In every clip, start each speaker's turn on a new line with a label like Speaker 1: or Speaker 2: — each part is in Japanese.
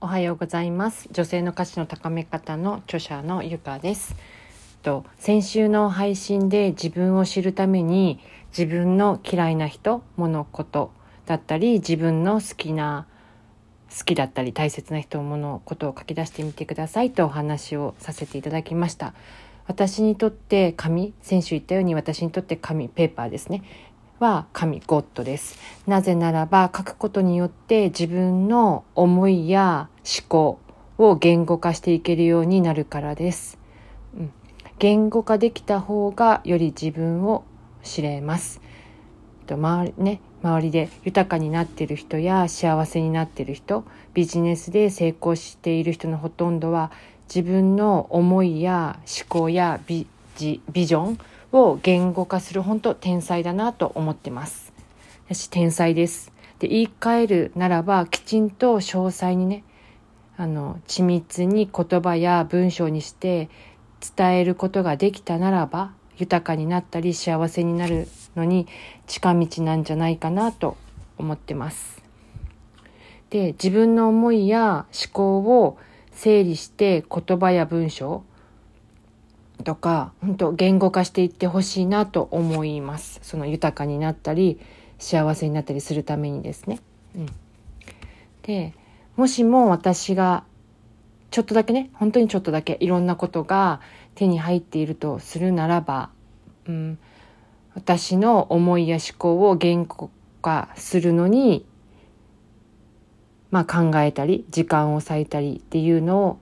Speaker 1: おはようございます。女性の価値の高め方の著者のゆかです。と先週の配信で自分を知るために自分の嫌いな人物事だったり自分の好きな好きだったり大切な人物ことを書き出してみてくださいとお話をさせていただきました。私にとって紙先週言ったように私にとって紙ペーパーですねは神ゴッドです。なぜならば書くことによって自分の思いや思考を言語化していけるようになるからです。うん、言語化できた方がより自分を知れます。と周りね、周りで豊かになっている人や幸せになっている人ビジネスで成功している人のほとんどは自分の思いや思考やビジビジョンを言語化する本当天才だなと思ってます。私天才です。で言い換えるならばきちんと詳細にねあの緻密に言葉や文章にして伝えることができたならば豊かになったり幸せになるのに近道なんじゃないかなと思ってます。で自分の思いや思考を整理して言葉や文章とか本当言語化していってほしいなと思いますその豊かになったり幸せになったりするためにですね。うん、でもしも私がちょっとだけね本当にちょっとだけいろんなことが手に入っているとするならば、うん、私の思いや思考を言語化するのに、まあ、考えたり時間を割いたりっていうの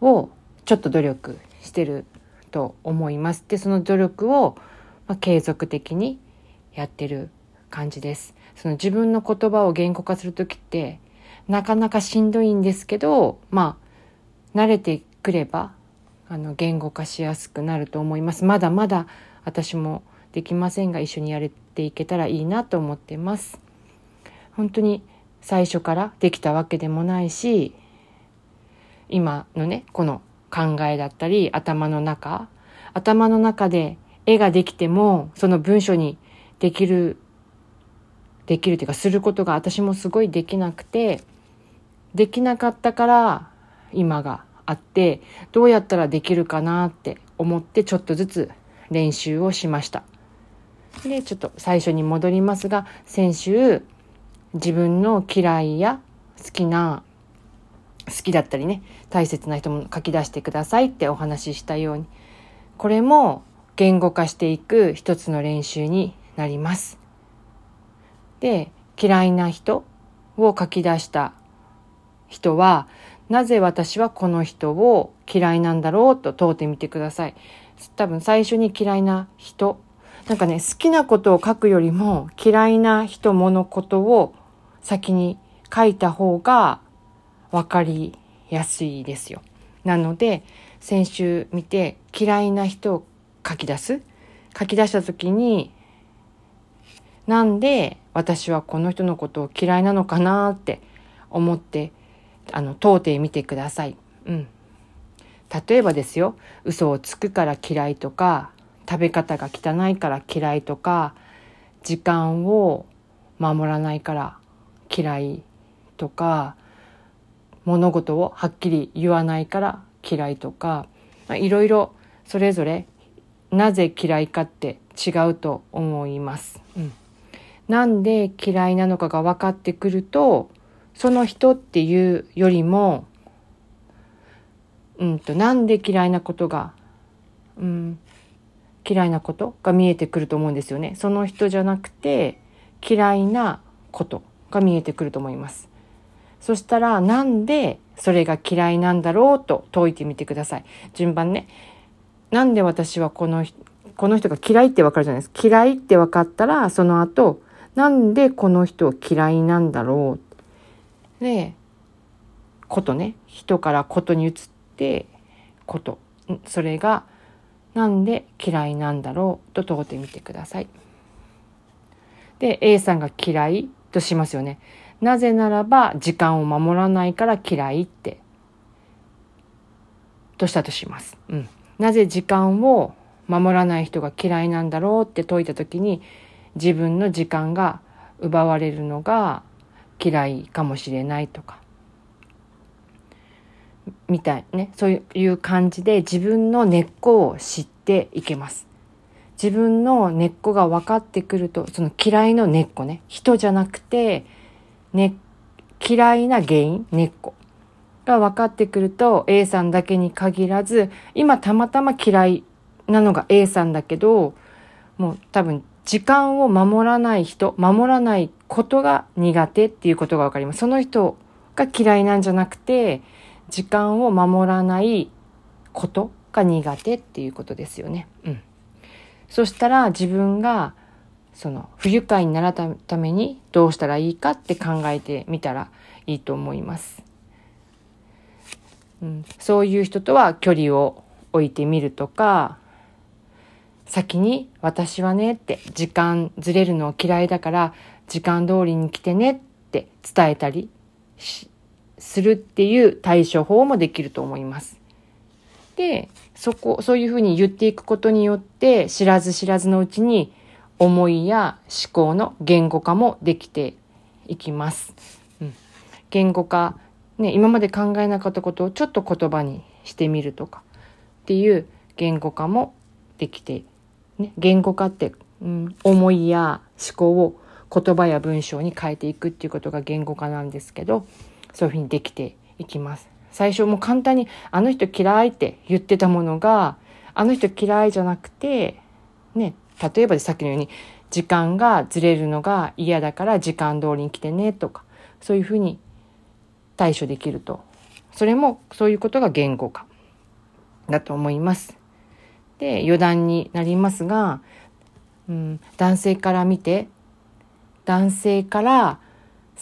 Speaker 1: をちょっと努力してると思います。でその努力を、まあ、継続的にやってる感じです。その自分の言葉を言語化する時ってなかなかしんどいんですけどまあ慣れてくればあの言語化しやすくなると思います。まだまだ私もできませんが一緒にやれていけたらいいなと思ってます。本当に最初からできたわけでもないし今のねこの考えだったり頭の中頭の中で絵ができてもその文章にできるできるというかすることが私もすごいできなくてできなかったから今があってどうやったらできるかなって思ってちょっとずつ練習をしました。でちょっと最初に戻りますが先週自分の嫌いや好きな好きだったりね大切な人も書き出してくださいってお話ししたようにこれも言語化していく一つの練習になります。で嫌いな人を書き出した人はなぜ私はこの人を嫌いなんだろうと問うてみてください。多分最初に嫌いな人なんかね好きなことを書くよりも嫌いな人物事を先に書いた方が分かりやすいですよ。なので先週見て嫌いな人を書き出す書き出した時になんで私はこの人のことを嫌いなのかなって思ってあの問うてみてください。うん。例えばですよ嘘をつくから嫌いとか食べ方が汚いから嫌いとか時間を守らないから嫌いとか物事をはっきり言わないから嫌いとかいろいろそれぞれなぜ嫌いかって違うと思います。うん、なんで嫌いなのかが分かってくるとその人っていうよりも、うんと、なんで嫌いなことが、うん、嫌いなことが見えてくると思うんですよね。その人じゃなくて嫌いなことが見えてくると思います。そしたらなんでそれが嫌いなんだろうと解いてみてください。順番ね。なんで私はこのこの人が嫌いってわかるじゃないですか。嫌いって分かったらその後なんでこの人を嫌いなんだろう。で、ことね。人からことに移ってこと。それがなんで嫌いなんだろうと問うてみてください。で A さんが嫌いとしますよね。なぜならば時間を守らないから嫌いってとしたとします。うん。なぜ時間を守らない人が嫌いなんだろうって解いた時に自分の時間が奪われるのが嫌いかもしれないとかみたいねそういう感じで自分の根っこを知っていけます自分の根っこが分かってくるとその嫌いの根っこね人じゃなくて、ね、嫌いな原因根っこが分かってくると A さんだけに限らず今たまたま嫌いなのが A さんだけどもう多分時間を守らない人守らないことが苦手っていうことが分かりますその人が嫌いなんじゃなくて時間を守らないことが苦手っていうことですよね。うん。そしたら自分がその不愉快にならたためにどうしたらいいかって考えてみたらいいと思います。うん、そういう人とは距離を置いてみるとか先に私はねって時間ずれるの嫌いだから時間通りに来てねって伝えたりするっていう対処法もできると思います。で、そこ、そういうふうに言っていくことによって、知らず知らずのうちに思いや思考の言語化もできていきます。うん、言語化、ね、今まで考えなかったことをちょっと言葉にしてみるとかっていう言語化もできて、ね、言語化って、うん、思いや思考を言葉や文章に変えていくっていうことが言語化なんですけど、そういうふうにできていきます。最初も簡単にあの人嫌いって言ってたものがあの人嫌いじゃなくてね例えばさっきのように時間がずれるのが嫌だから時間通りに来てねとかそういうふうに対処できるとそれもそういうことが言語化だと思います。で余談になりますが、うん、男性から見て男性から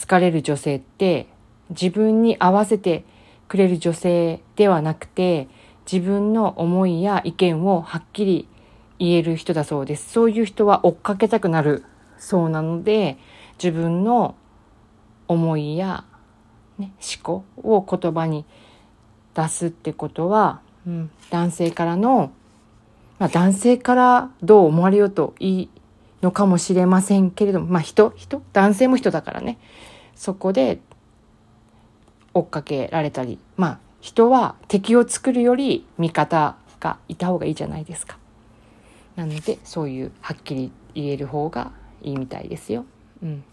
Speaker 1: 好かれる女性って自分に合わせてくれる女性ではなくて自分の思いや意見をはっきり言える人だそうです。そういう人は追っかけたくなるそうなので自分の思いや、ね、思考を言葉に出すってことは、うん、男性からの、まあ、男性からどう思われようといいのかもしれませんけれども、まあ人、人、男性も人だからね、そこで追っかけられたりまあ人は敵を作るより味方がいた方がいいじゃないですか。なのでそういうはっきり言える方がいいみたいですよ。うん、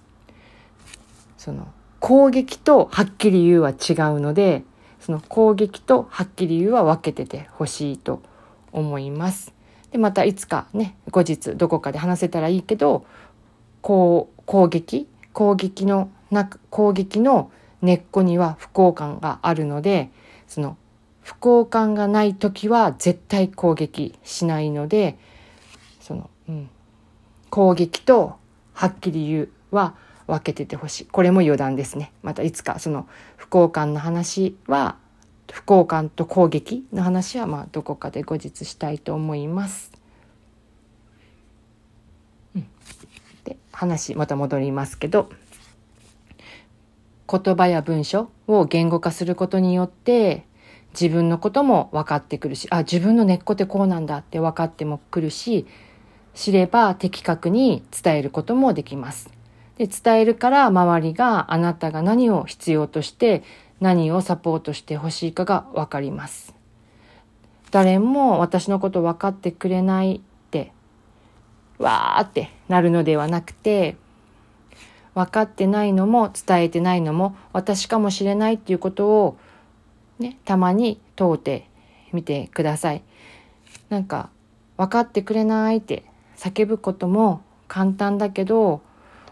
Speaker 1: その攻撃とはっきり言うは違うのでその攻撃とはっきり言うは分けててほしいと思います。でまたいつかね後日どこかで話せたらいいけどこう攻撃攻撃のな攻撃の根っこには不幸感があるのでその不幸感がない時は絶対攻撃しないのでその、うん、攻撃とはっきり言うは分けててほしい。これも余談ですね。またいつかその不幸感の話は不幸感と攻撃の話はまあどこかで後日したいと思います。うん、で話また戻りますけど。言葉や文章を言語化することによって自分のことも分かってくるしあ自分の根っこってこうなんだって分かってもくるし知れば的確に伝えることもできます。で伝えるから周りがあなたが何を必要として何をサポートしてほしいかが分かります。誰も私のこと分かってくれないってわーってなるのではなくて分かってないのも伝えてないのも私かもしれないっていうことをね、たまに問うてみてください。なんか分かってくれないって叫ぶことも簡単だけど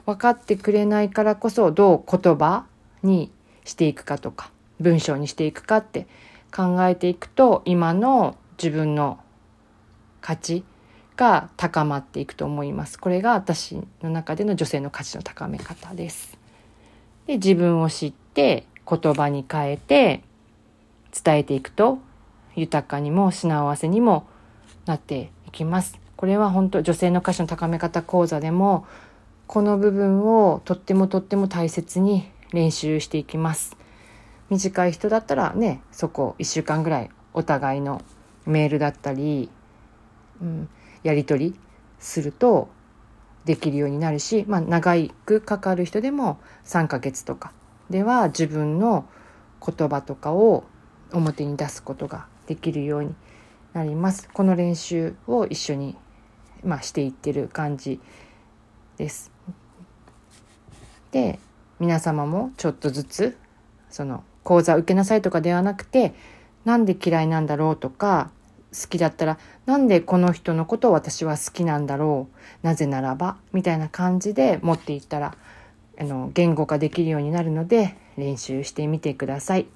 Speaker 1: 分かってくれないからこそどう言葉にしていくかとか文章にしていくかって考えていくと今の自分の価値が高まっていくと思います。これが私の中での女性の価値の高め方です。で自分を知って言葉に変えて伝えていくと豊かにも幸せにもなっていきます。これは本当女性の価値の高め方講座でもこの部分をとってもとっても大切に練習していきます。短い人だったらねそこ1週間ぐらいお互いのメールだったりうん、やり取りするとできるようになるし、まあ、長くかかる人でも3ヶ月とかでは自分の言葉とかを表に出すことができるようになります。この練習を一緒に、まあ、していってる感じです。で皆様もちょっとずつその講座受けなさいとかではなくてなんで嫌いなんだろうとか好きだったらなんでこの人のことを私は好きなんだろうなぜならばみたいな感じで持っていったらあの言語化できるようになるので練習してみてください。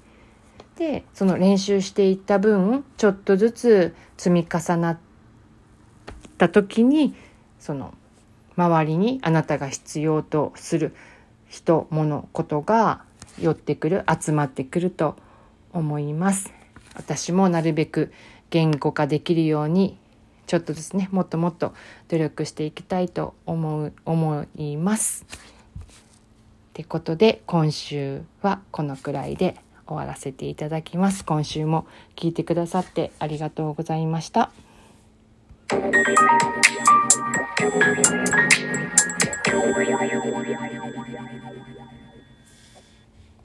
Speaker 1: でその練習していった分ちょっとずつ積み重なった時にその周りにあなたが必要とする人物ことが寄ってくる集まってくると思います。私もなるべく言語化できるようにちょっとですねもっともっと努力していきたいと思う思います。ってことで今週はこのくらいで終わらせていただきます。今週も聞いてくださってありがとうございました。Thank you.